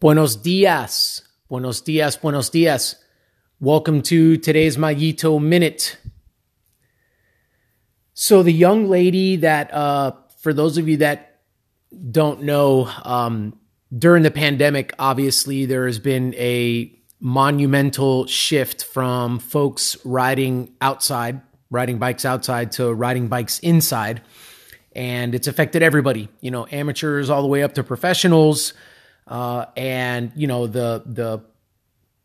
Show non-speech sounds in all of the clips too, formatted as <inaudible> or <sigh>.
Buenos dias. Buenos dias. Buenos dias. Welcome to today's Mayito Minute. So, the young lady that, uh, for those of you that don't know, um, during the pandemic, obviously, there has been a monumental shift from folks riding outside, riding bikes outside, to riding bikes inside. And it's affected everybody, you know, amateurs all the way up to professionals. Uh, and you know the the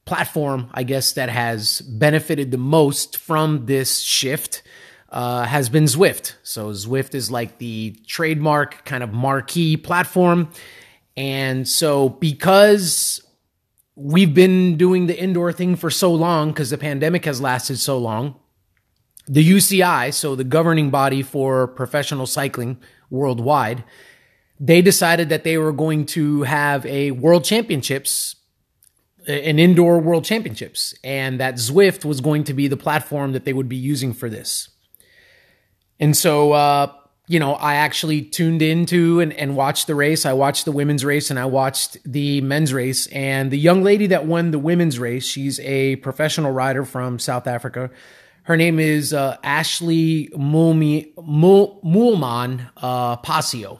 platform, I guess, that has benefited the most from this shift uh, has been Zwift. So Zwift is like the trademark kind of marquee platform, and so because we've been doing the indoor thing for so long, because the pandemic has lasted so long. The UCI, so the governing body for professional cycling worldwide, they decided that they were going to have a world championships an indoor world championships and that Zwift was going to be the platform that they would be using for this. And so, uh, you know, I actually tuned into and, and watched the race. I watched the women's race and I watched the men's race. And the young lady that won the women's race, she's a professional rider from South Africa. Her name is uh, Ashleigh Moolman uh, Pasio.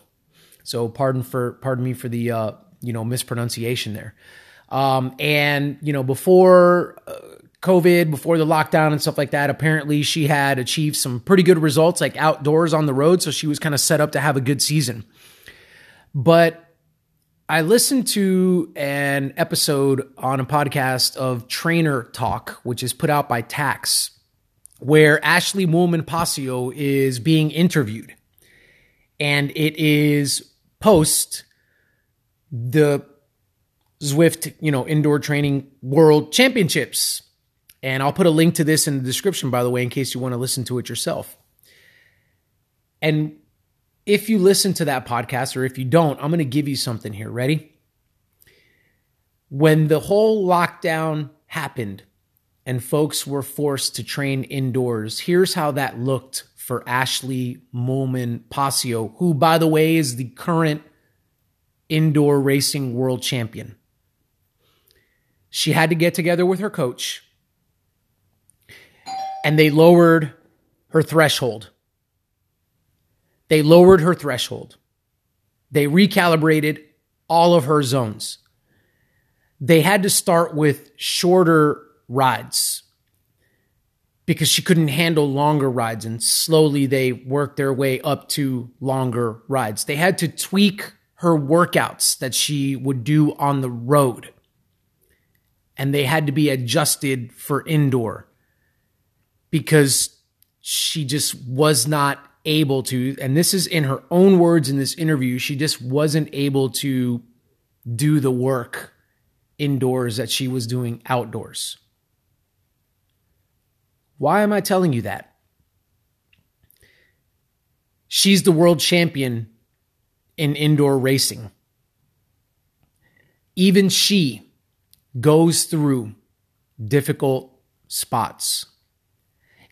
So pardon for pardon me for the uh, you know mispronunciation there. Um, and you know before uh, COVID, before the lockdown and stuff like that, apparently she had achieved some pretty good results like outdoors on the road. So she was kind of set up to have a good season. But I listened to an episode on a podcast of Trainer Talk, which is put out by Tacx, where Ashleigh Moolman Pasio is being interviewed. And it is post the Zwift, you know, indoor training world championships. And I'll put a link to this in the description, by the way, in case you want to listen to it yourself. And if you listen to that podcast, or if you don't, I'm going to give you something here. Ready? When the whole lockdown happened and folks were forced to train indoors, here's how that looked for Ashleigh Moolman Pasio, who, by the way, is the current indoor racing world champion. She had to get together with her coach and they lowered her threshold. They lowered her threshold. They recalibrated all of her zones. They had to start with shorter rides because she couldn't handle longer rides and slowly they worked their way up to longer rides. They had to tweak her workouts that she would do on the road and they had to be adjusted for indoor because she just was not able to and this is in her own words in this interview she just wasn't able to do the work indoors that she was doing outdoors why am I telling you that? She's the world champion in indoor racing. Even she goes through difficult spots.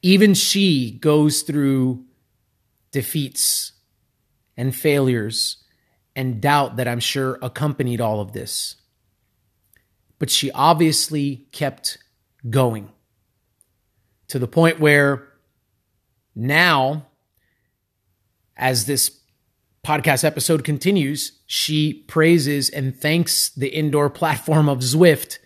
Even she goes through defeats and failures and doubt that I'm sure accompanied all of this. But she obviously kept going to the point where now, as this podcast episode continues, she praises and thanks the indoor <laughs> platform of Zwift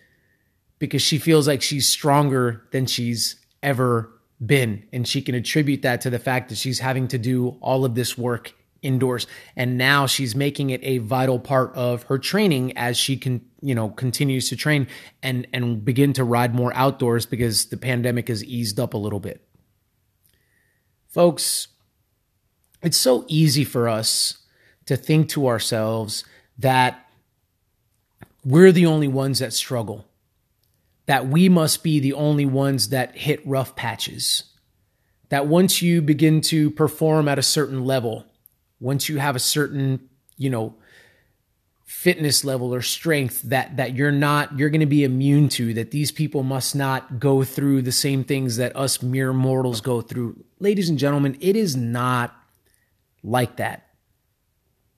because she feels like she's stronger than she's ever been. And she can attribute that to the fact that she's having to do all of this work indoors. And now she's making it a vital part of her training as she can you know continues to train and and begin to ride more outdoors because the pandemic has eased up a little bit. Folks it's so easy for us to think to ourselves that we're the only ones that struggle that we must be the only ones that hit rough patches that once you begin to perform at a certain level once you have a certain, you know, fitness level or strength that that you're not you're going to be immune to that these people must not go through the same things that us mere mortals go through ladies and gentlemen it is not like that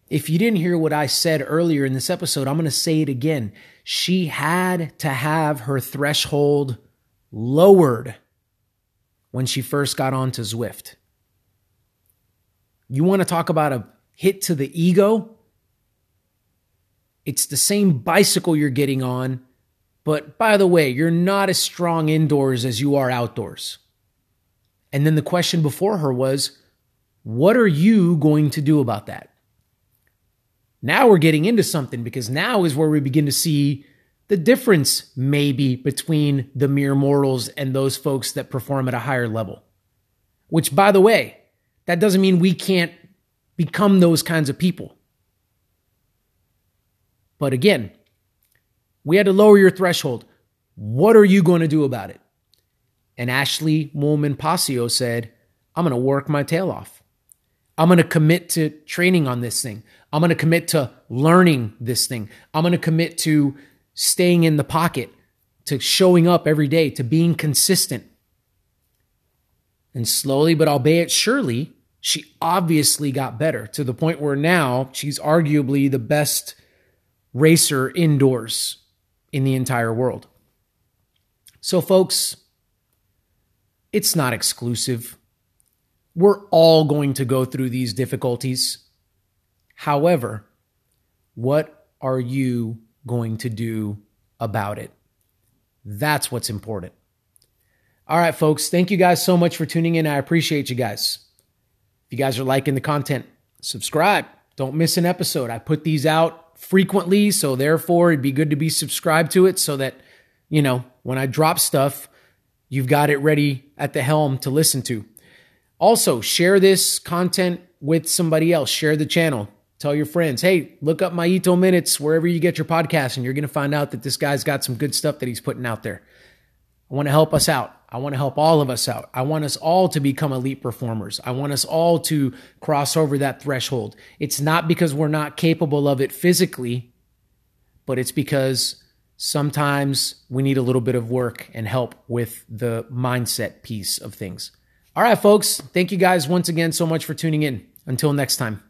if you didn't hear what I said earlier in this episode, I'm going to say it again. She had to have her threshold lowered when she first got onto Zwift. You want to talk about a hit to the ego? It's the same bicycle you're getting on, but by the way, you're not as strong indoors as you are outdoors. And then the question before her was, what are you going to do about that? Now we're getting into something because now is where we begin to see the difference, maybe, between the mere mortals and those folks that perform at a higher level. Which, by the way, that doesn't mean we can't become those kinds of people. But again, we had to lower your threshold. What are you going to do about it? And Ashleigh Moolman Pasio said, I'm going to work my tail off. I'm going to commit to training on this thing. I'm going to commit to learning this thing. I'm going to commit to staying in the pocket, to showing up every day, to being consistent. And slowly, but albeit surely, she obviously got better to the point where now she's arguably the best racer indoors in the entire world. So, folks, it's not exclusive. We're all going to go through these difficulties. However, what are you going to do about it? That's what's important. All right, folks, thank you guys so much for tuning in. I appreciate you guys. If you guys are liking the content, subscribe. Don't miss an episode. I put these out frequently, so therefore it'd be good to be subscribed to it so that, you know, when I drop stuff, you've got it ready at the helm to listen to. Also, share this content with somebody else. Share the channel. Tell your friends, hey, look up Mayito Minutes wherever you get your podcast, and you're going to find out that this guy's got some good stuff that he's putting out there. I want to help us out. I want to help all of us out. I want us all to become elite performers. I want us all to cross over that threshold. It's not because we're not capable of it physically, but it's because sometimes we need a little bit of work and help with the mindset piece of things. All right, folks. Thank you guys once again so much for tuning in. Until next time.